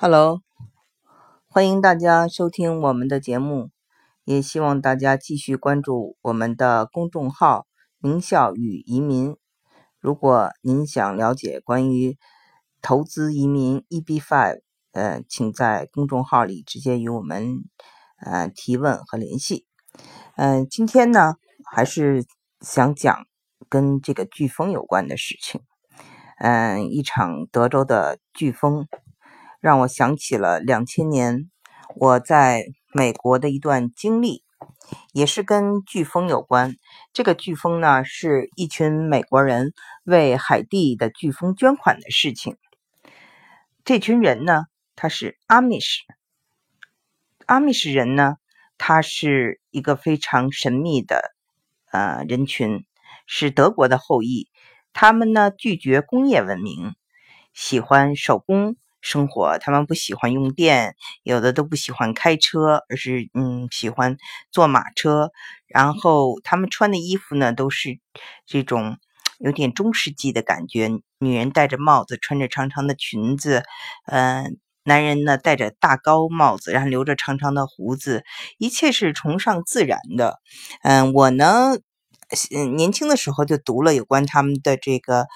Hello，欢迎大家收听我们的节目，也希望大家继续关注我们的公众号“名校与移民”。如果您想了解关于投资移民 EB5，呃，请在公众号里直接与我们呃提问和联系。嗯，今天呢，还是想讲跟这个飓风有关的事情。嗯，一场德州的飓风。让我想起了两千年我在美国的一段经历，也是跟飓风有关。这个飓风呢，是一群美国人为海地的飓风捐款的事情。这群人呢，他是阿米什。阿米什人呢，他是一个非常神秘的呃人群，是德国的后裔。他们呢，拒绝工业文明，喜欢手工。生活，他们不喜欢用电，有的都不喜欢开车，而是嗯喜欢坐马车。然后他们穿的衣服呢，都是这种有点中世纪的感觉。女人戴着帽子，穿着长长的裙子，嗯，男人呢戴着大高帽子，然后留着长长的胡子，一切是崇尚自然的。嗯，我呢，嗯，年轻的时候就读了有关他们的这个。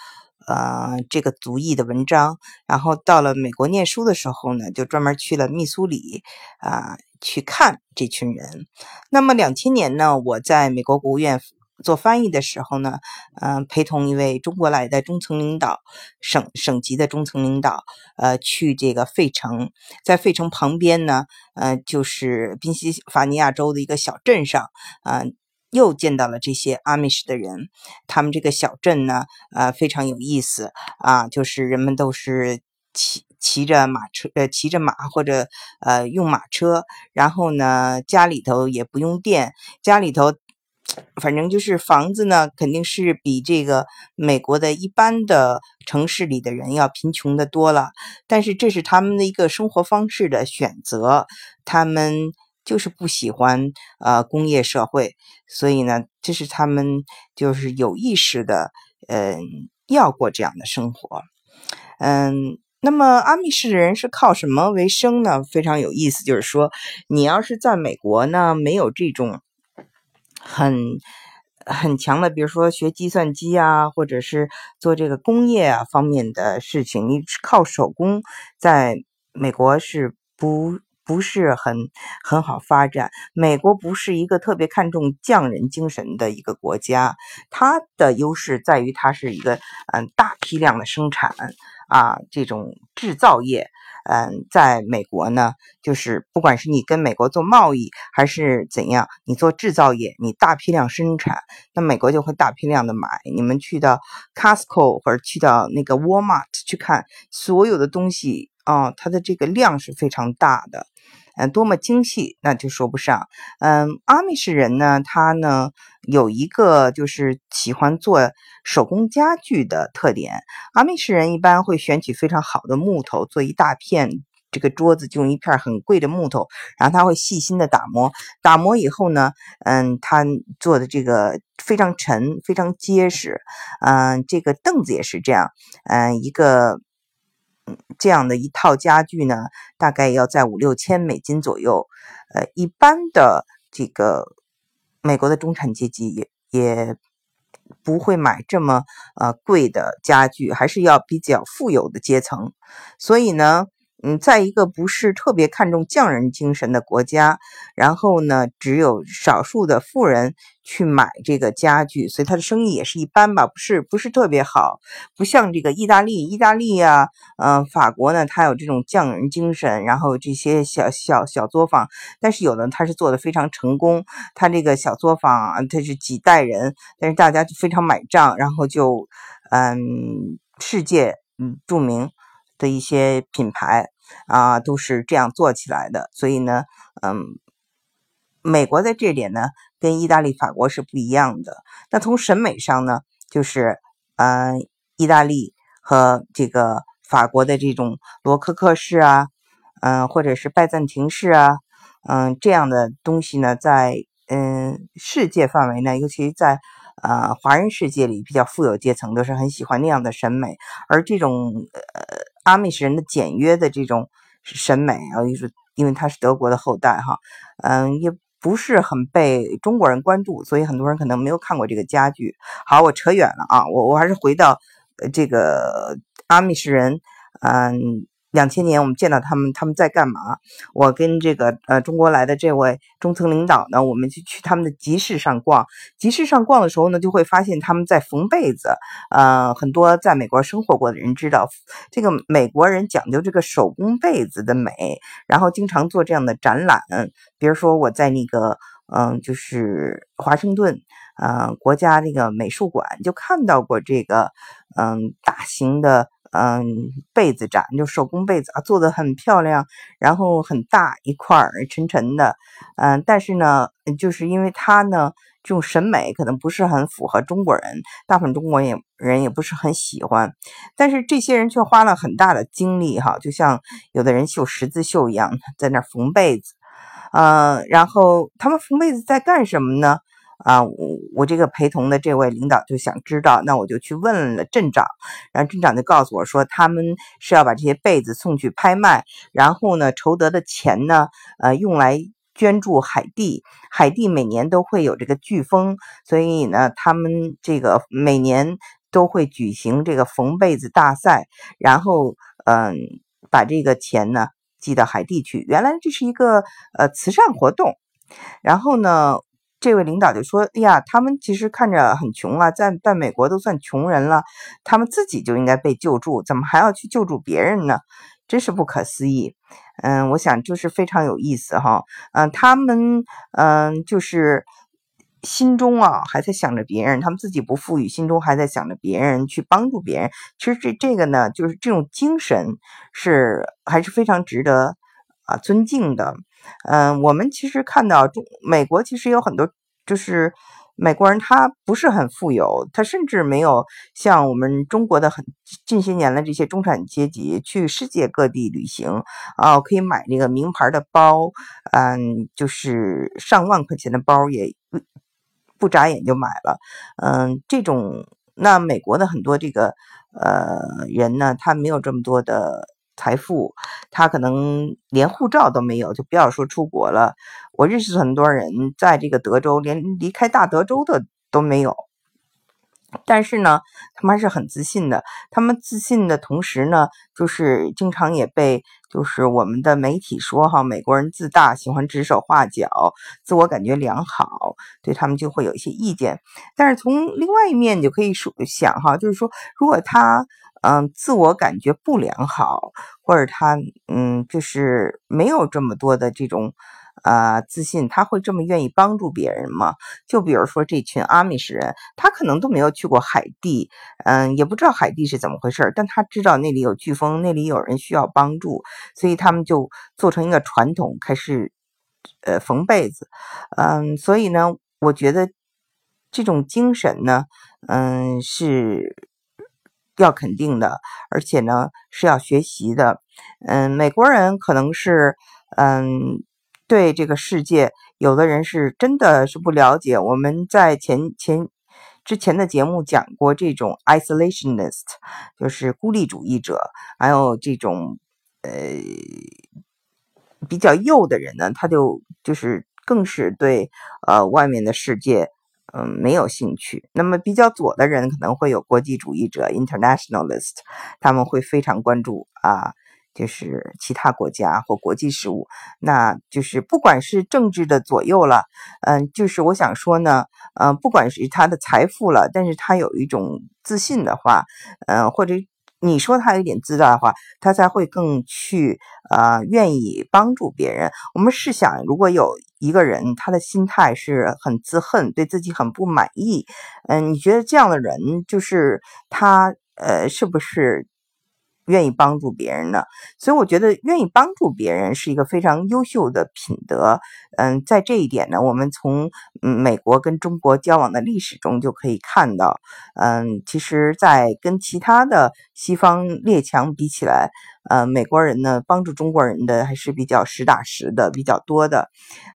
呃，这个族裔的文章，然后到了美国念书的时候呢，就专门去了密苏里啊，去看这群人。那么两千年呢，我在美国国务院做翻译的时候呢，嗯，陪同一位中国来的中层领导，省省级的中层领导，呃，去这个费城，在费城旁边呢，呃，就是宾夕法尼亚州的一个小镇上，啊。又见到了这些阿米什的人，他们这个小镇呢，呃，非常有意思啊，就是人们都是骑骑着马车，呃，骑着马或者呃用马车，然后呢，家里头也不用电，家里头反正就是房子呢，肯定是比这个美国的一般的城市里的人要贫穷的多了，但是这是他们的一个生活方式的选择，他们。就是不喜欢呃工业社会，所以呢，这是他们就是有意识的，嗯，要过这样的生活，嗯，那么阿密士人是靠什么为生呢？非常有意思，就是说，你要是在美国呢，没有这种很很强的，比如说学计算机啊，或者是做这个工业啊方面的事情，你靠手工，在美国是不。不是很很好发展。美国不是一个特别看重匠人精神的一个国家，它的优势在于它是一个嗯大批量的生产啊，这种制造业。嗯，在美国呢，就是不管是你跟美国做贸易还是怎样，你做制造业，你大批量生产，那美国就会大批量的买。你们去到 Costco 或者去到那个 Walmart 去看，所有的东西啊，它的这个量是非常大的。嗯，多么精细，那就说不上。嗯，阿米什人呢，他呢有一个就是喜欢做手工家具的特点。阿米什人一般会选取非常好的木头，做一大片这个桌子，就用一片很贵的木头，然后他会细心的打磨。打磨以后呢，嗯，他做的这个非常沉，非常结实。嗯，这个凳子也是这样。嗯，一个。这样的一套家具呢，大概要在五六千美金左右。呃，一般的这个美国的中产阶级也也不会买这么呃贵的家具，还是要比较富有的阶层。所以呢。嗯，在一个不是特别看重匠人精神的国家，然后呢，只有少数的富人去买这个家具，所以他的生意也是一般吧，不是不是特别好。不像这个意大利，意大利呀，嗯，法国呢，它有这种匠人精神，然后这些小小小作坊，但是有的他是做的非常成功，他这个小作坊它是几代人，但是大家就非常买账，然后就嗯，世界嗯著名的一些品牌。啊，都是这样做起来的，所以呢，嗯，美国在这点呢，跟意大利、法国是不一样的。那从审美上呢，就是，嗯，意大利和这个法国的这种罗科克式啊，嗯，或者是拜占庭式啊，嗯，这样的东西呢，在嗯世界范围呢，尤其在呃华人世界里比较富有阶层都是很喜欢那样的审美，而这种呃。阿米什人的简约的这种审美啊，因为他是德国的后代哈，嗯，也不是很被中国人关注，所以很多人可能没有看过这个家具。好，我扯远了啊，我我还是回到这个阿米什人，嗯。两千年，我们见到他们，他们在干嘛？我跟这个呃中国来的这位中层领导呢，我们就去他们的集市上逛。集市上逛的时候呢，就会发现他们在缝被子。呃，很多在美国生活过的人知道，这个美国人讲究这个手工被子的美，然后经常做这样的展览。比如说我在那个嗯，就是华盛顿呃国家那个美术馆就看到过这个嗯大型的。嗯，被子展就手工被子啊，做的很漂亮，然后很大一块儿，沉沉的。嗯，但是呢，就是因为它呢，这种审美可能不是很符合中国人，大部分中国人人也不是很喜欢。但是这些人却花了很大的精力哈，就像有的人绣十字绣一样，在那缝被子。嗯，然后他们缝被子在干什么呢？啊，我我这个陪同的这位领导就想知道，那我就去问了镇长，然后镇长就告诉我说，他们是要把这些被子送去拍卖，然后呢，筹得的钱呢，呃，用来捐助海地。海地每年都会有这个飓风，所以呢，他们这个每年都会举行这个缝被子大赛，然后嗯，把这个钱呢寄到海地去。原来这是一个呃慈善活动，然后呢。这位领导就说：“哎呀，他们其实看着很穷啊，在在美国都算穷人了，他们自己就应该被救助，怎么还要去救助别人呢？真是不可思议。”嗯，我想就是非常有意思哈。嗯，他们嗯就是心中啊还在想着别人，他们自己不富裕，心中还在想着别人去帮助别人。其实这这个呢，就是这种精神是还是非常值得啊尊敬的。嗯，我们其实看到中美国其实有很多，就是美国人他不是很富有，他甚至没有像我们中国的很近些年的这些中产阶级去世界各地旅行啊，可以买那个名牌的包，嗯，就是上万块钱的包也不眨眼就买了，嗯，这种那美国的很多这个呃人呢，他没有这么多的。财富，他可能连护照都没有，就不要说出国了。我认识很多人在这个德州，连离开大德州的都没有。但是呢，他们还是很自信的。他们自信的同时呢，就是经常也被就是我们的媒体说哈，美国人自大，喜欢指手画脚，自我感觉良好，对他们就会有一些意见。但是从另外一面，你就可以说想哈，就是说如果他。嗯，自我感觉不良好，或者他嗯，就是没有这么多的这种呃自信，他会这么愿意帮助别人吗？就比如说这群阿米什人，他可能都没有去过海地，嗯，也不知道海地是怎么回事，但他知道那里有飓风，那里有人需要帮助，所以他们就做成一个传统，开始呃缝被子。嗯，所以呢，我觉得这种精神呢，嗯是。要肯定的，而且呢是要学习的。嗯，美国人可能是嗯对这个世界，有的人是真的是不了解。我们在前前之前的节目讲过，这种 isolationist 就是孤立主义者，还有这种呃比较右的人呢，他就就是更是对呃外面的世界。嗯，没有兴趣。那么比较左的人可能会有国际主义者 （internationalist），他们会非常关注啊，就是其他国家或国际事务。那就是不管是政治的左右了，嗯，就是我想说呢，嗯，不管是他的财富了，但是他有一种自信的话，嗯，或者。你说他有点自大的话，他才会更去呃愿意帮助别人。我们试想，如果有一个人，他的心态是很自恨，对自己很不满意，嗯，你觉得这样的人就是他呃是不是？愿意帮助别人呢，所以我觉得愿意帮助别人是一个非常优秀的品德。嗯，在这一点呢，我们从嗯美国跟中国交往的历史中就可以看到，嗯，其实，在跟其他的西方列强比起来，呃，美国人呢帮助中国人的还是比较实打实的比较多的。